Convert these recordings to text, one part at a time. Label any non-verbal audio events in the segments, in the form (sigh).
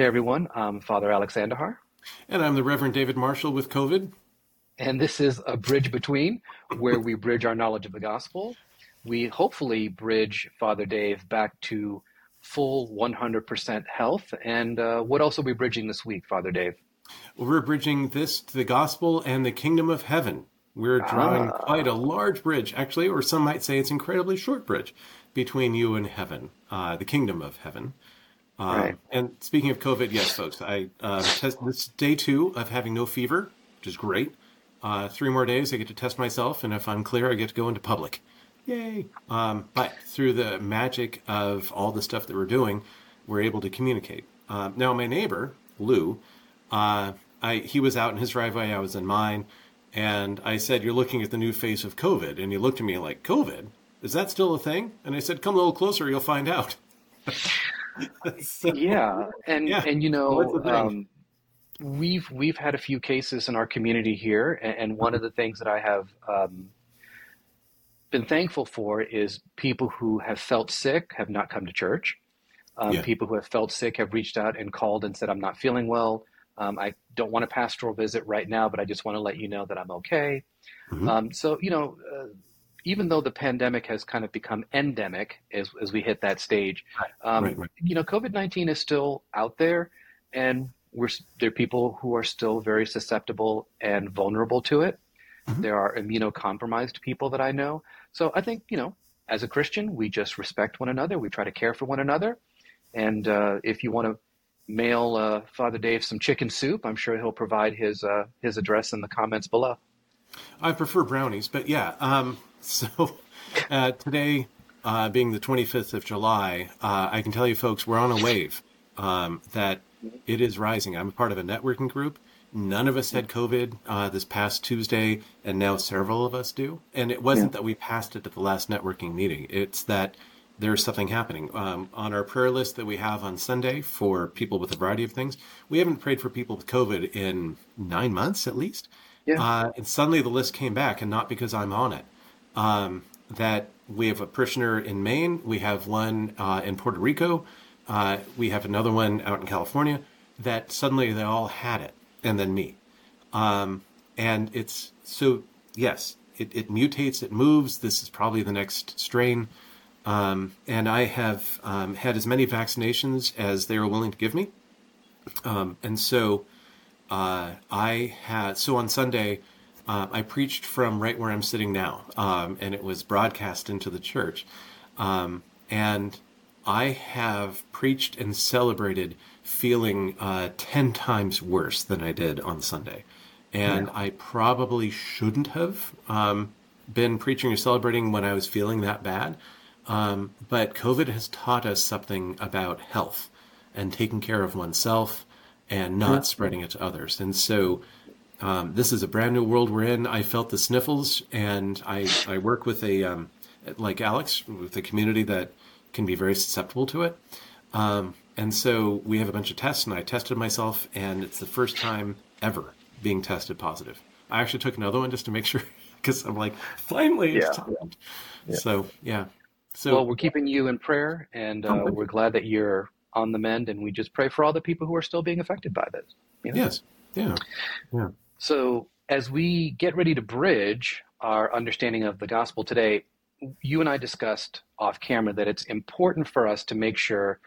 Hey everyone, I'm Father Alex Andahar. And I'm the Reverend David Marshall with COVID. And this is a bridge between where we bridge our knowledge of the gospel. We hopefully bridge Father Dave back to full 100% health. And uh, what else are we bridging this week, Father Dave? We're bridging this to the gospel and the kingdom of heaven. We're drawing ah. quite a large bridge, actually, or some might say it's incredibly short bridge between you and heaven, uh, the kingdom of heaven. Um, right. And speaking of COVID, yes, folks, I uh, test this day two of having no fever, which is great. Uh, three more days, I get to test myself, and if I'm clear, I get to go into public. Yay! Um, but through the magic of all the stuff that we're doing, we're able to communicate. Uh, now, my neighbor Lou, uh, I he was out in his driveway, I was in mine, and I said, "You're looking at the new face of COVID," and he looked at me like, "COVID? Is that still a thing?" And I said, "Come a little closer, you'll find out." (laughs) (laughs) (laughs) so, yeah, and yeah. and you know, um, we've we've had a few cases in our community here, and, and one of the things that I have um, been thankful for is people who have felt sick have not come to church. Um, yeah. People who have felt sick have reached out and called and said, "I'm not feeling well. Um, I don't want a pastoral visit right now, but I just want to let you know that I'm okay." Mm-hmm. Um, so you know. Uh, even though the pandemic has kind of become endemic as, as we hit that stage, um, right, right. you know, COVID 19 is still out there and we're, there are people who are still very susceptible and vulnerable to it. Mm-hmm. There are immunocompromised people that I know. So I think, you know, as a Christian, we just respect one another. We try to care for one another. And uh, if you want to mail uh, Father Dave some chicken soup, I'm sure he'll provide his, uh, his address in the comments below. I prefer brownies, but yeah. Um, so uh, today, uh, being the 25th of July, uh, I can tell you folks, we're on a wave um, that it is rising. I'm a part of a networking group. None of us had COVID uh, this past Tuesday, and now several of us do. And it wasn't yeah. that we passed it at the last networking meeting. It's that there's something happening. Um, on our prayer list that we have on Sunday for people with a variety of things, we haven't prayed for people with COVID in nine months at least. Yeah. Uh, and suddenly the list came back, and not because I'm on it. Um, that we have a parishioner in Maine, we have one uh, in Puerto Rico, uh, we have another one out in California. That suddenly they all had it, and then me. Um, and it's so yes, it, it, mutates, it moves. This is probably the next strain. Um, and I have um, had as many vaccinations as they were willing to give me. Um, and so uh, I had so on Sunday uh, I preached from right where I'm sitting now, um, and it was broadcast into the church. Um, and I have preached and celebrated feeling uh, 10 times worse than I did on Sunday. And yeah. I probably shouldn't have um, been preaching or celebrating when I was feeling that bad. Um, but COVID has taught us something about health and taking care of oneself and not spreading it to others. And so um, this is a brand new world we're in. I felt the sniffles, and I, I work with a, um, like Alex, with a community that can be very susceptible to it. Um, and so we have a bunch of tests, and I tested myself, and it's the first time ever being tested positive. I actually took another one just to make (laughs) sure, because I'm like, finally, it's time. Yeah. So, yeah. So, well, we're keeping you in prayer, and uh, we're glad that you're on the mend, and we just pray for all the people who are still being affected by this. You know? Yes. Yeah. Yeah. So, as we get ready to bridge our understanding of the gospel today, you and I discussed off camera that it's important for us to make sure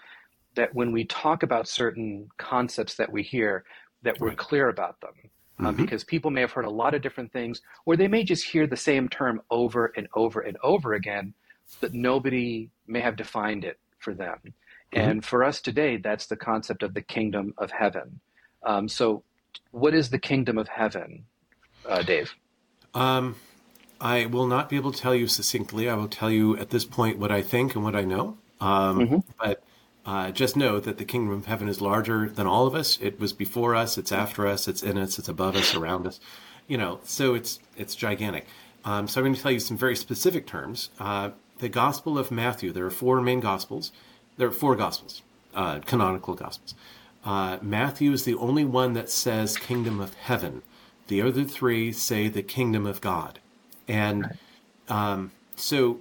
that when we talk about certain concepts that we hear, that we're right. clear about them. Um, mm-hmm. Um, because people may have heard a lot of different things, or they may just hear the same term over and over and over again, but nobody may have defined it for them. Mm-hmm. And for us today, that's the concept of the kingdom of heaven. Um, so what is the kingdom of heaven, uh, Dave? Um, I will not be able to tell you succinctly. I will tell you at this point what I think and what I know. Um, mm-hmm. But uh, just know that the kingdom of heaven is larger than all of us. It was before us. It's after us. It's in us. It's above us. Around us. You know. So it's it's gigantic. Um, so I'm going to tell you some very specific terms. Uh, the Gospel of Matthew. There are four main Gospels. There are four Gospels, uh, canonical Gospels. Uh, Matthew is the only one that says kingdom of heaven. The other three say the kingdom of God. And um, so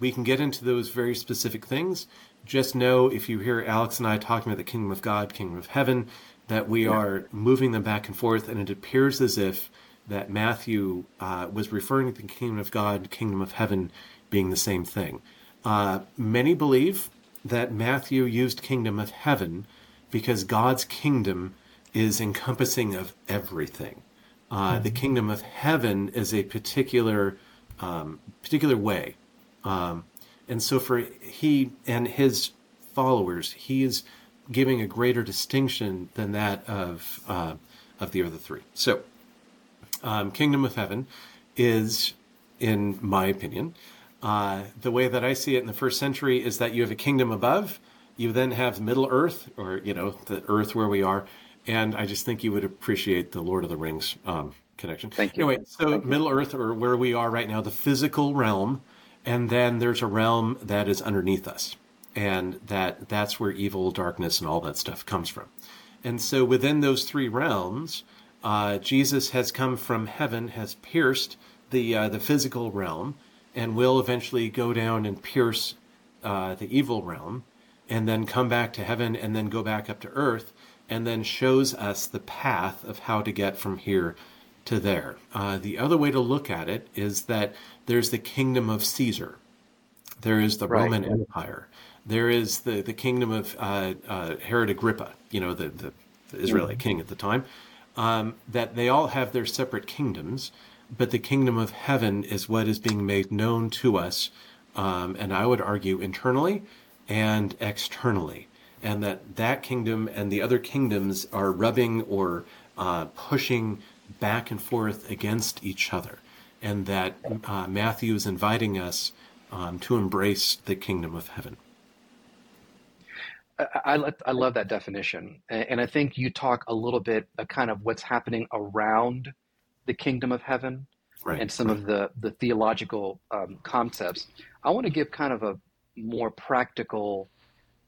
we can get into those very specific things. Just know if you hear Alex and I talking about the kingdom of God, kingdom of heaven, that we yeah. are moving them back and forth, and it appears as if that Matthew uh, was referring to the kingdom of God, kingdom of heaven being the same thing. Uh, many believe that Matthew used kingdom of heaven because God's kingdom is encompassing of everything. Uh, mm-hmm. The kingdom of heaven is a particular um, particular way, um, and so for he and his followers, he is giving a greater distinction than that of uh, of the other three. So, um, kingdom of heaven is, in my opinion, uh, the way that I see it in the first century is that you have a kingdom above, you then have Middle Earth, or you know the Earth where we are, and I just think you would appreciate the Lord of the Rings um, connection. Thank you. Anyway, so Thank Middle you. Earth, or where we are right now, the physical realm, and then there's a realm that is underneath us, and that that's where evil, darkness, and all that stuff comes from. And so within those three realms, uh, Jesus has come from heaven, has pierced the uh, the physical realm, and will eventually go down and pierce uh, the evil realm, and then come back to heaven, and then go back up to earth and then shows us the path of how to get from here to there. Uh, the other way to look at it is that there's the kingdom of Caesar, there is the right. Roman Empire, there is the, the kingdom of uh, uh, Herod Agrippa, you know, the, the, the Israeli mm-hmm. king at the time, um, that they all have their separate kingdoms, but the kingdom of heaven is what is being made known to us, um, and I would argue internally and externally and that that kingdom and the other kingdoms are rubbing or uh, pushing back and forth against each other, and that uh, Matthew is inviting us um, to embrace the kingdom of heaven. I, I, I love that definition, and I think you talk a little bit of kind of what's happening around the kingdom of heaven right, and some of the the theological um, concepts. I want to give kind of a more practical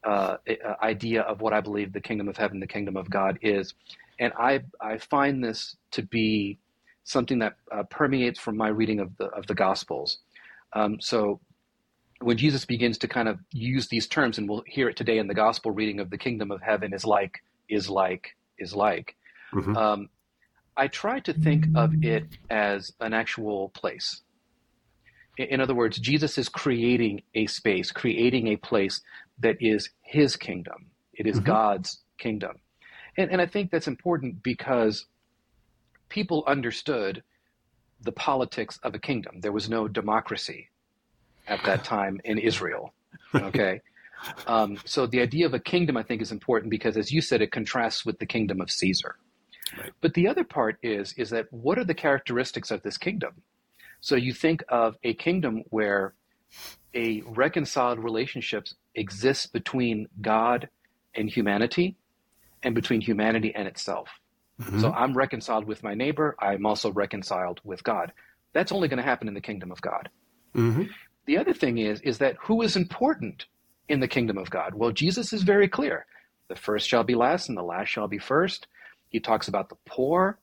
uh, uh, idea of what I believe the kingdom of heaven, the kingdom of God is. And I, I find this to be something that uh, permeates from my reading of the, of the Gospels. Um, so when Jesus begins to kind of use these terms, and we'll hear it today in the Gospel reading of the kingdom of heaven is like, is like, is like. Mm-hmm. Um, I try to think of it as an actual place. In other words, Jesus is creating a space, creating a place that is his kingdom. It is mm-hmm. God's kingdom. And, and I think that's important because people understood the politics of a kingdom. There was no democracy at that (laughs) time in Israel. Okay. Um, so the idea of a kingdom, I think, is important because, as you said, it contrasts with the kingdom of Caesar. Right. But the other part is is that what are the characteristics of this kingdom? So you think of a kingdom where a reconciled relationship exists between God and humanity and between humanity and itself. Mm-hmm. So I'm reconciled with my neighbor. I'm also reconciled with God. That's only going to happen in the kingdom of God. Mm-hmm. The other thing is, is that who is important in the kingdom of God? Well, Jesus is very clear. The first shall be last and the last shall be first. He talks about the poor.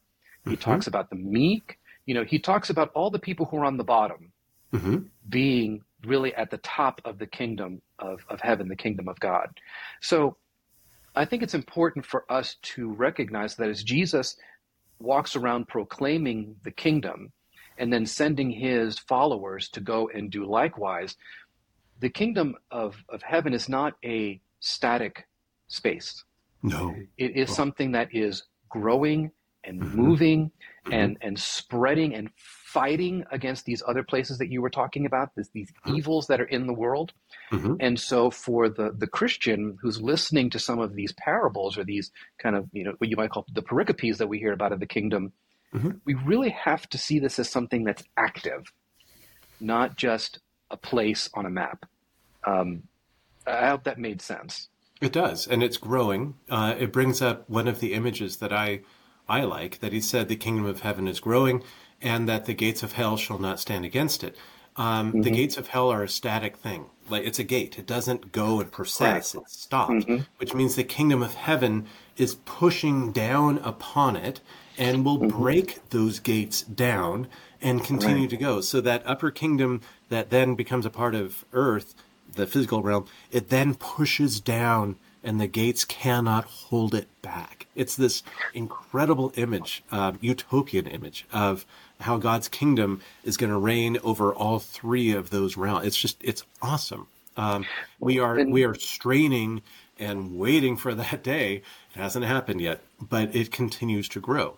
He mm-hmm. talks about the meek. You know, he talks about all the people who are on the bottom mm-hmm. being really at the top of the kingdom of, of heaven, the kingdom of God. So I think it's important for us to recognize that as Jesus walks around proclaiming the kingdom and then sending his followers to go and do likewise, the kingdom of, of heaven is not a static space. No. It is something that is growing and mm-hmm. moving. And, and spreading and fighting against these other places that you were talking about, this, these mm-hmm. evils that are in the world. Mm-hmm. And so for the, the Christian who's listening to some of these parables or these kind of, you know, what you might call the pericopes that we hear about of the kingdom, mm-hmm. we really have to see this as something that's active, not just a place on a map. Um, I hope that made sense. It does, and it's growing. Uh, it brings up one of the images that I I like that he said the kingdom of heaven is growing and that the gates of hell shall not stand against it. Um, mm-hmm. The gates of hell are a static thing. Like it's a gate. It doesn't go and process. Right. It stops, mm-hmm. which means the kingdom of heaven is pushing down upon it and will mm-hmm. break those gates down and continue right. to go. So that upper kingdom that then becomes a part of earth, the physical realm, it then pushes down and the gates cannot hold it back. It's this incredible image, uh, utopian image of how God's kingdom is going to reign over all three of those realms. It's just, it's awesome. Um, we are we are straining and waiting for that day. It hasn't happened yet, but it continues to grow.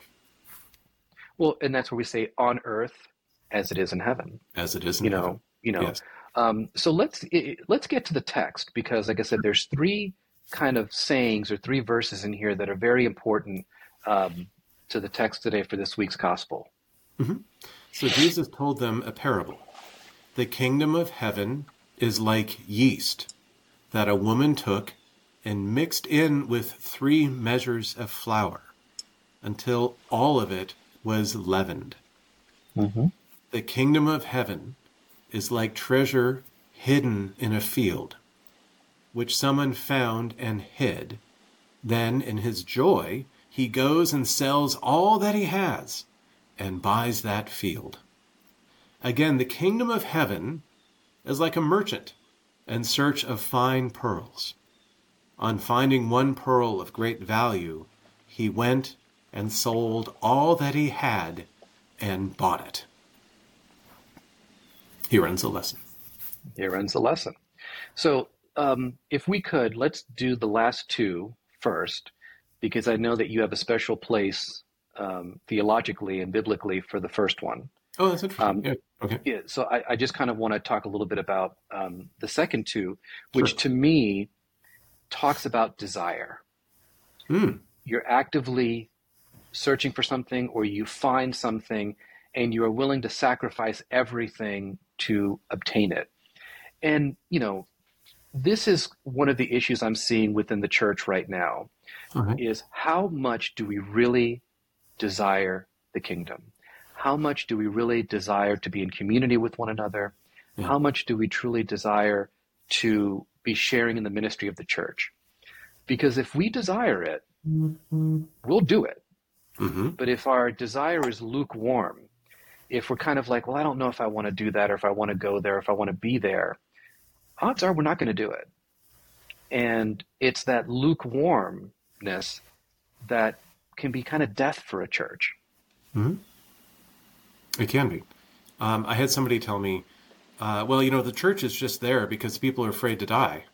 Well, and that's where we say on earth as it is in heaven. As it is in you know. You know, yes. um, so let's let's get to the text because, like I said, there's three kind of sayings or three verses in here that are very important um, to the text today for this week's gospel. Mm-hmm. So Jesus told them a parable. The kingdom of heaven is like yeast that a woman took and mixed in with three measures of flour until all of it was leavened. Mm-hmm. The kingdom of heaven is like treasure hidden in a field, which someone found and hid. Then, in his joy, he goes and sells all that he has and buys that field. Again, the kingdom of heaven is like a merchant in search of fine pearls. On finding one pearl of great value, he went and sold all that he had and bought it. Here ends the lesson. Here ends the lesson. So, um, if we could, let's do the last two first, because I know that you have a special place um, theologically and biblically for the first one. Oh, that's interesting. Um, yeah. Okay. Yeah, so I, I, just kind of want to talk a little bit about um, the second two, which sure. to me talks about desire. Mm. You're actively searching for something, or you find something, and you are willing to sacrifice everything to obtain it. And, you know, this is one of the issues I'm seeing within the church right now right. is how much do we really desire the kingdom? how much do we really desire to be in community with one another? Yeah. How much do we truly desire to be sharing in the ministry of the church? Because if we desire it, mm-hmm. we'll do it. Mm-hmm. But if our desire is lukewarm, if we're kind of like, well, I don't know if I want to do that or if I want to go there, if I want to be there, odds are we're not going to do it. And it's that lukewarmness that can be kind of death for a church. Mm-hmm. It can be. Um, I had somebody tell me, uh, well, you know, the church is just there because people are afraid to die.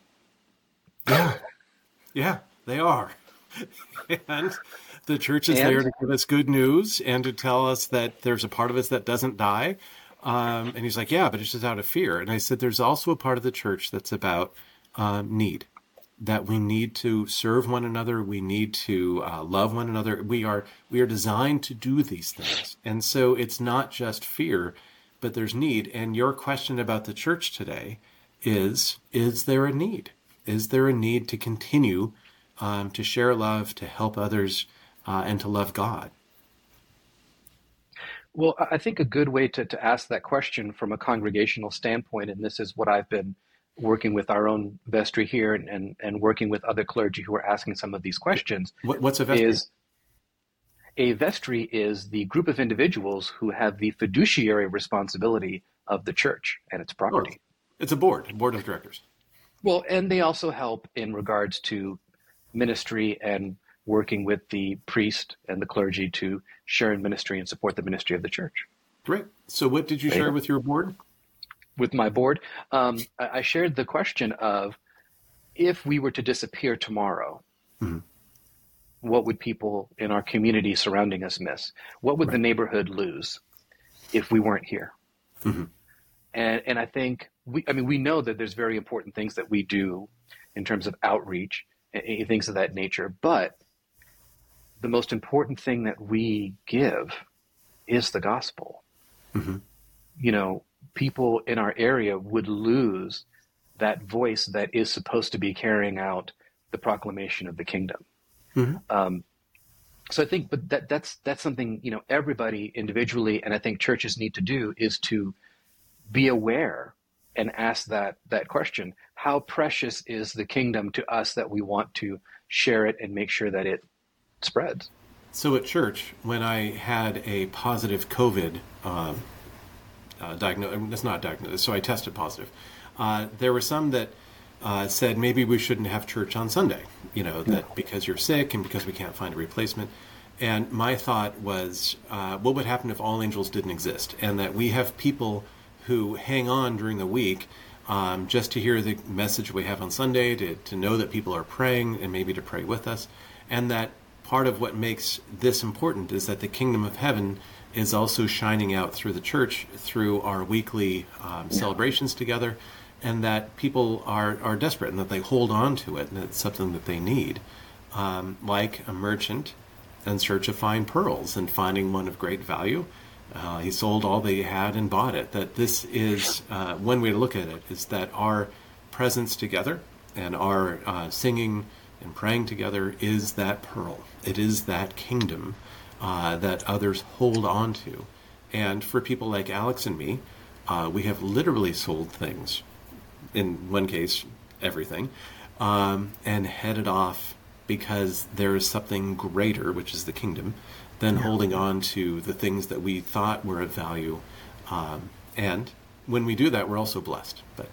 Yeah. (laughs) yeah, they are. (laughs) and the church is and? there to give us good news and to tell us that there's a part of us that doesn't die. Um, and he's like, yeah, but it's just out of fear. And I said, there's also a part of the church that's about um, need that we need to serve one another. We need to uh, love one another. We are we are designed to do these things, and so it's not just fear, but there's need. And your question about the church today is: Is there a need? Is there a need to continue um, to share love, to help others, uh, and to love God? Well, I think a good way to, to ask that question from a congregational standpoint, and this is what I've been working with our own vestry here and, and, and working with other clergy who are asking some of these questions. What's a vestry? Is, a vestry is the group of individuals who have the fiduciary responsibility of the church and its property. Oh, it's a board, a board of directors. Well, and they also help in regards to ministry and working with the priest and the clergy to share in ministry and support the ministry of the church. Great. So, what did you share with your board? with my board, um, I, I, shared the question of if we were to disappear tomorrow, mm-hmm. what would people in our community surrounding us miss? What would right. the neighborhood lose if we weren't here? Mm-hmm. And and I think we, I mean, we know that there's very important things that we do in terms of outreach and, and things of that nature, but the most important thing that we give is the gospel. Mm-hmm. You know, people in our area would lose that voice that is supposed to be carrying out the proclamation of the kingdom. Mm-hmm. Um, so I think, but that that's that's something you know everybody individually, and I think churches need to do is to be aware and ask that that question: How precious is the kingdom to us that we want to share it and make sure that it spreads? So at church, when I had a positive COVID um, uh, diagnosed. It's not diagnosed. So I tested positive. Uh, there were some that uh, said maybe we shouldn't have church on Sunday. You know that because you're sick and because we can't find a replacement. And my thought was, uh, what would happen if all angels didn't exist, and that we have people who hang on during the week um, just to hear the message we have on Sunday, to, to know that people are praying and maybe to pray with us, and that part of what makes this important is that the kingdom of heaven is also shining out through the church through our weekly um, yeah. celebrations together, and that people are, are desperate and that they hold on to it and it's something that they need. Um, like a merchant in search of fine pearls and finding one of great value uh, he sold all they had and bought it. That this is uh, one way to look at it is that our presence together and our uh, singing and praying together is that pearl. It is that kingdom uh, that others hold on to. And for people like Alex and me, uh, we have literally sold things, in one case, everything, um, and headed off because there is something greater, which is the kingdom, than yeah. holding on to the things that we thought were of value. Um, and when we do that, we're also blessed. But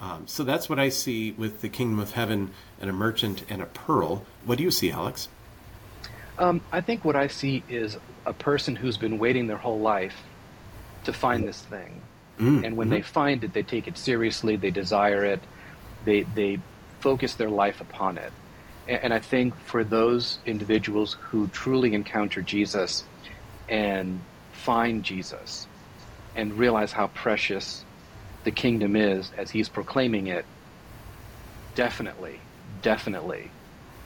um, so that's what I see with the kingdom of heaven and a merchant and a pearl. What do you see, Alex? Um, I think what I see is a person who's been waiting their whole life to find this thing. Mm, and when mm-hmm. they find it, they take it seriously, they desire it, they, they focus their life upon it. And I think for those individuals who truly encounter Jesus and find Jesus and realize how precious the kingdom is as he's proclaiming it, definitely, definitely,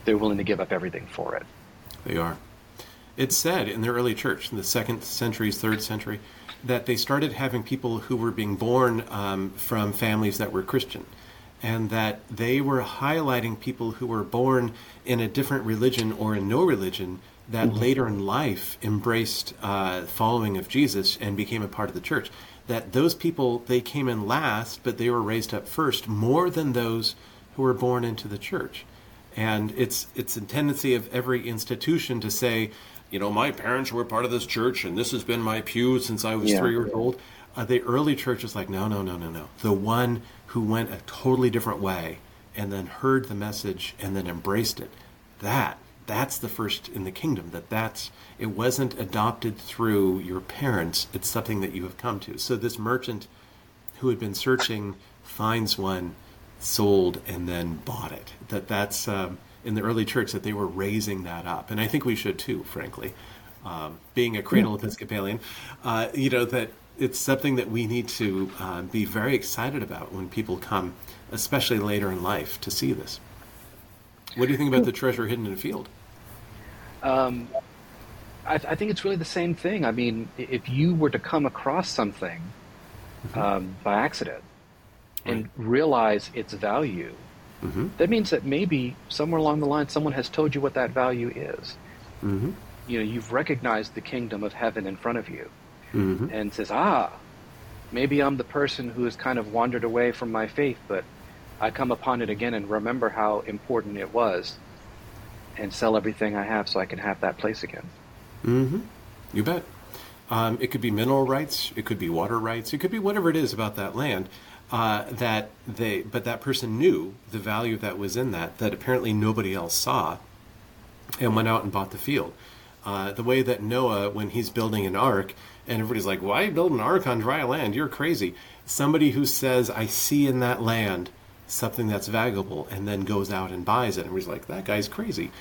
they're willing to give up everything for it. They are. It's said in the early church, in the second century, third century, that they started having people who were being born um, from families that were Christian and that they were highlighting people who were born in a different religion or in no religion that mm-hmm. later in life embraced uh, following of Jesus and became a part of the church. That those people they came in last, but they were raised up first more than those who were born into the church. And it's it's a tendency of every institution to say, you know, my parents were part of this church, and this has been my pew since I was yeah. three years old. Uh, the early church is like, no, no, no, no, no. The one who went a totally different way and then heard the message and then embraced it. That that's the first in the kingdom that that's it wasn't adopted through your parents. It's something that you have come to. So this merchant who had been searching finds one sold and then bought it. That that's um, in the early church that they were raising that up. And i think we should too frankly. Um, being a cradle episcopalian uh, you know that it's something that we need to uh, be very excited about when people come, especially later in life, to see this. What do you think about the treasure hidden in a field? Um, I, I, think it's really the same thing. I mean, if you were to come across something mm-hmm. um, by accident and right. realize its value, mm-hmm. that means that maybe somewhere along the line someone has told you what that value is. Mm-hmm. You know, you've recognized the kingdom of heaven in front of you mm-hmm. and says, ah, maybe I'm the person who has kind of wandered away from my faith, but I come upon it again and remember how important it was and sell everything I have so I can have that place again. Mm-hmm. You bet. Um, it could be mineral rights, it could be water rights, it could be whatever it is about that land. Uh, that they, but that person knew the value that was in that that apparently nobody else saw, and went out and bought the field. Uh, the way that Noah, when he's building an ark, and everybody's like, why build an ark on dry land? You're crazy. Somebody who says, I see in that land something that's valuable and then goes out and buys it. And he's like, that guy's crazy.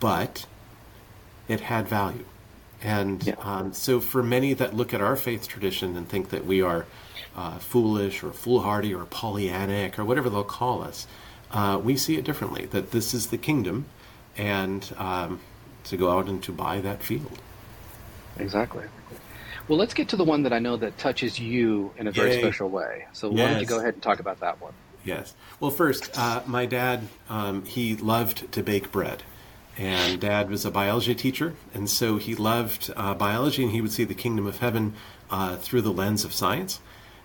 But it had value. And yeah. um, so for many that look at our faith tradition and think that we are uh, foolish or foolhardy or Pollyannic or whatever they'll call us, uh, we see it differently. That this is the kingdom, and um, to go out and to buy that field. Exactly. Well, let's get to the one that I know that touches you in a very Yay. special way. So yes. why don't you go ahead and talk about that one? Yes. Well, first, uh, my dad, um, he loved to bake bread. And dad was a biology teacher, and so he loved uh, biology, and he would see the kingdom of heaven uh, through the lens of science.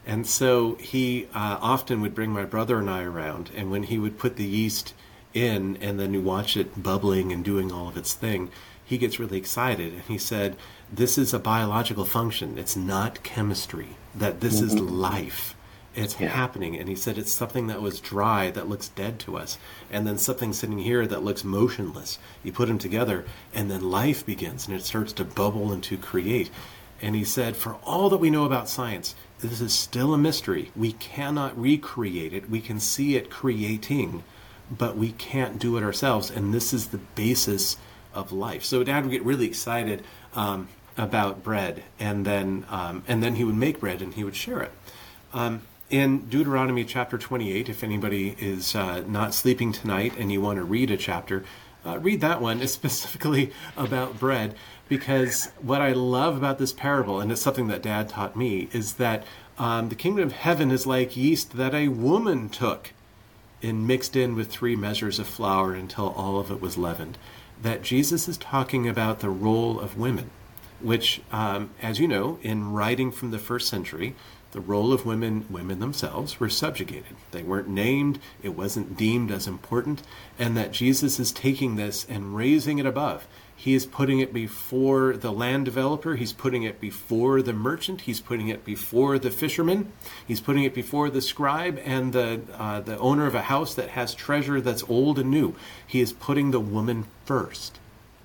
And so he uh, often would bring my brother and I around, and when he would put the yeast in, and then you watch it bubbling and doing all of its thing, he gets really excited and he said, This is a biological function, it's not chemistry. that this mm-hmm. is life. It's yeah. happening. And he said it's something that was dry that looks dead to us. And then something sitting here that looks motionless. You put them together, and then life begins and it starts to bubble and to create. And he said, for all that we know about science, this is still a mystery. We cannot recreate it. We can see it creating, but we can't do it ourselves. And this is the basis of life. So Dad would get really excited um, about bread, and then um, and then he would make bread and he would share it. Um, in Deuteronomy chapter 28, if anybody is uh, not sleeping tonight and you want to read a chapter, uh, read that one. It's (laughs) specifically about bread because what I love about this parable, and it's something that Dad taught me, is that um, the kingdom of heaven is like yeast that a woman took and mixed in with three measures of flour until all of it was leavened. That Jesus is talking about the role of women, which, um, as you know, in writing from the first century, the role of women, women themselves, were subjugated. They weren't named, it wasn't deemed as important, and that Jesus is taking this and raising it above. He is putting it before the land developer. He's putting it before the merchant. He's putting it before the fisherman. He's putting it before the scribe and the uh, the owner of a house that has treasure that's old and new. He is putting the woman first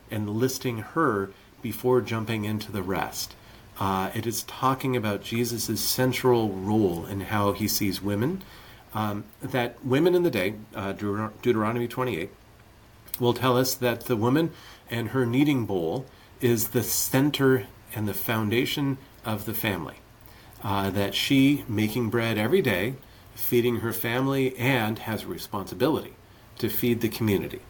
and listing her before jumping into the rest. Uh, it is talking about Jesus' central role in how he sees women. Um, that women in the day, uh, Deuteronomy 28, will tell us that the woman and her kneading bowl is the center and the foundation of the family. Uh, that she, making bread every day, feeding her family, and has a responsibility to feed the community,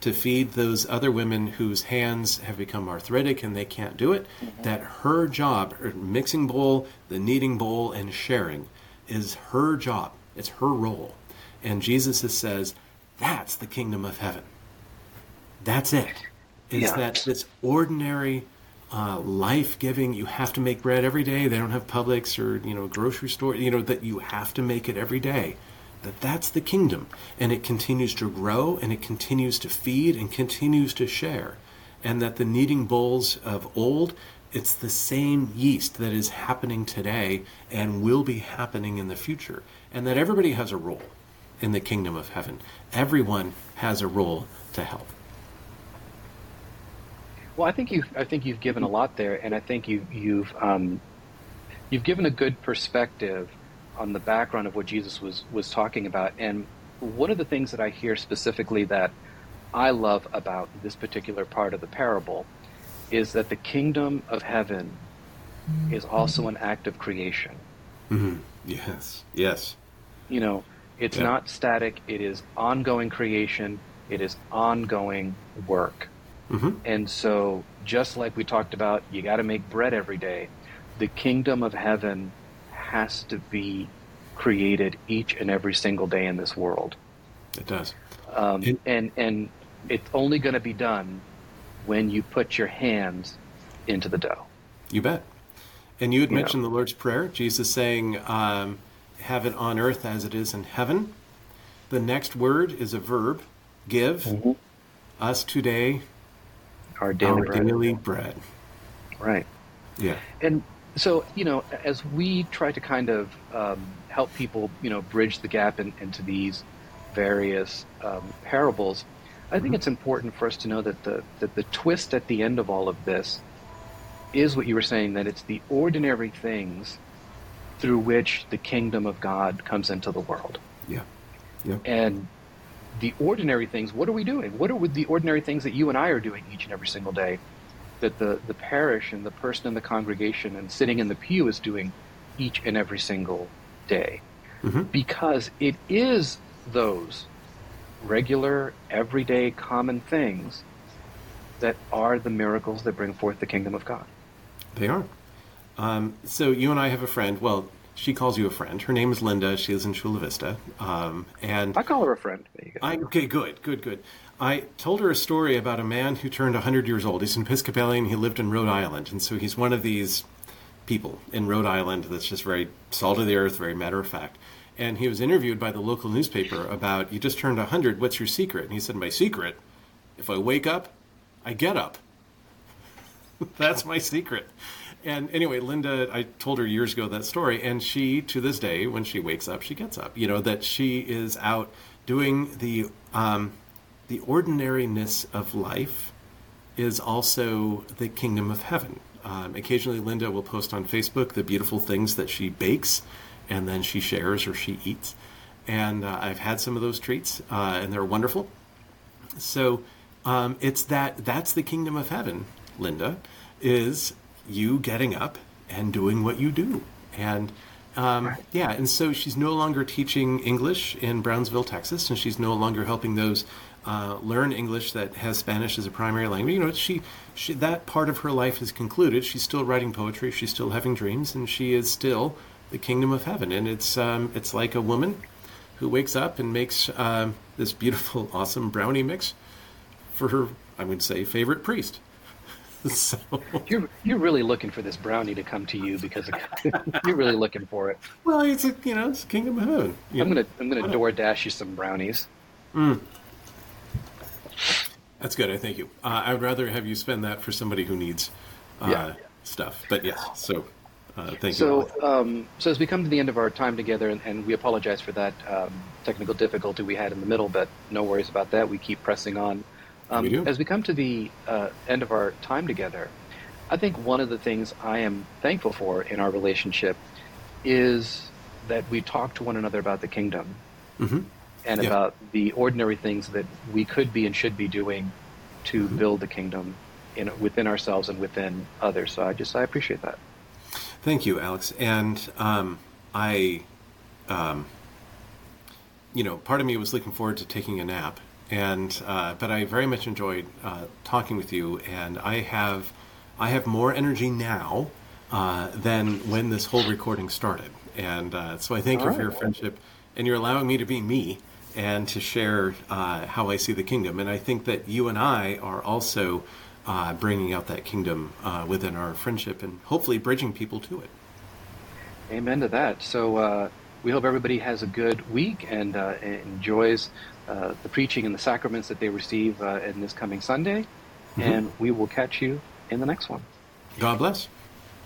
to feed those other women whose hands have become arthritic and they can't do it. Mm-hmm. That her job, her mixing bowl, the kneading bowl, and sharing is her job, it's her role. And Jesus says, that's the kingdom of heaven. That's it. it is yeah. that this ordinary uh, life giving. You have to make bread every day. They don't have Publix or you know grocery store. You know that you have to make it every day. That that's the kingdom, and it continues to grow, and it continues to feed, and continues to share, and that the kneading bowls of old. It's the same yeast that is happening today and will be happening in the future, and that everybody has a role in the kingdom of heaven. Everyone has a role to help. Well, I think you've I think you've given a lot there, and I think you you've um, you've given a good perspective on the background of what Jesus was was talking about. And one of the things that I hear specifically that I love about this particular part of the parable is that the kingdom of heaven is also an act of creation. Mm-hmm. Yes. Yes. You know, it's yeah. not static. It is ongoing creation. It is ongoing work. Mm-hmm. And so, just like we talked about, you got to make bread every day. The kingdom of heaven has to be created each and every single day in this world. It does. Um, it, and and it's only going to be done when you put your hands into the dough. You bet. And you had you mentioned know. the Lord's Prayer, Jesus saying, um, "Have it on earth as it is in heaven." The next word is a verb, give. Mm-hmm. Us today our daily, our bread. daily bread. Right. Yeah. And so, you know, as we try to kind of um, help people, you know, bridge the gap in, into these various um, parables, I think mm-hmm. it's important for us to know that the that the twist at the end of all of this is what you were saying that it's the ordinary things through which the kingdom of God comes into the world. Yeah. Yeah. And the ordinary things, what are we doing? What are the ordinary things that you and I are doing each and every single day that the, the parish and the person in the congregation and sitting in the pew is doing each and every single day? Mm-hmm. Because it is those regular, everyday, common things that are the miracles that bring forth the kingdom of God. They are. Um, so you and I have a friend. Well, she calls you a friend. Her name is Linda. She lives in Chula Vista. Um, and I call her a friend. I, okay, good, good, good. I told her a story about a man who turned 100 years old. He's an Episcopalian. He lived in Rhode Island. And so he's one of these people in Rhode Island that's just very salt of the earth, very matter of fact. And he was interviewed by the local newspaper about, you just turned 100, what's your secret? And he said, my secret, if I wake up, I get up. (laughs) that's my secret. and anyway, Linda, I told her years ago that story, and she, to this day, when she wakes up, she gets up. You know that she is out doing the um, the ordinariness of life is also the kingdom of heaven. Um, occasionally, Linda will post on Facebook the beautiful things that she bakes, and then she shares or she eats. And uh, I've had some of those treats, uh, and they're wonderful. So um, it's that that's the kingdom of heaven, Linda, is you getting up and doing what you do. And um, yeah, and so she's no longer teaching English in Brownsville, Texas, and she's no longer helping those uh, learn English that has Spanish as a primary language. You know, she, she that part of her life is concluded. She's still writing poetry. She's still having dreams, and she is still the kingdom of heaven. And it's um, it's like a woman who wakes up and makes um, this beautiful, (laughs) awesome brownie mix for her, I would say, favorite priest. (laughs) so you're you're really looking for this brownie to come to you because (laughs) you're really looking for it. Well, it's a you know it's kingdom of heaven. I'm gonna I'm gonna door dash you some brownies. Mm. That's good. I thank you. Uh, I would rather have you spend that for somebody who needs uh, yeah. stuff. But yes, so uh, thank so, you. So, um, so as we come to the end of our time together, and, and we apologize for that um, technical difficulty we had in the middle, but no worries about that. We keep pressing on. Um, we as we come to the uh, end of our time together, I think one of the things I am thankful for in our relationship is that we talk to one another about the kingdom. Mm-hmm and yeah. about the ordinary things that we could be and should be doing to mm-hmm. build the kingdom in, within ourselves and within others. So I just I appreciate that. Thank you, Alex. And um, I, um, you know, part of me was looking forward to taking a nap, and uh, but I very much enjoyed uh, talking with you, and I have I have more energy now uh, than when this whole recording started, and uh, so I thank All you right. for your friendship, and you're allowing me to be me and to share uh, how I see the kingdom. And I think that you and I are also uh, bringing out that kingdom uh, within our friendship and hopefully bridging people to it. Amen to that. So uh, we hope everybody has a good week and uh, enjoys uh, the preaching and the sacraments that they receive in this coming Sunday. Mm-hmm. And we will catch you in the next one. God bless.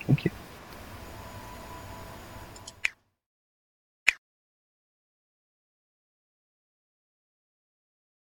Thank you.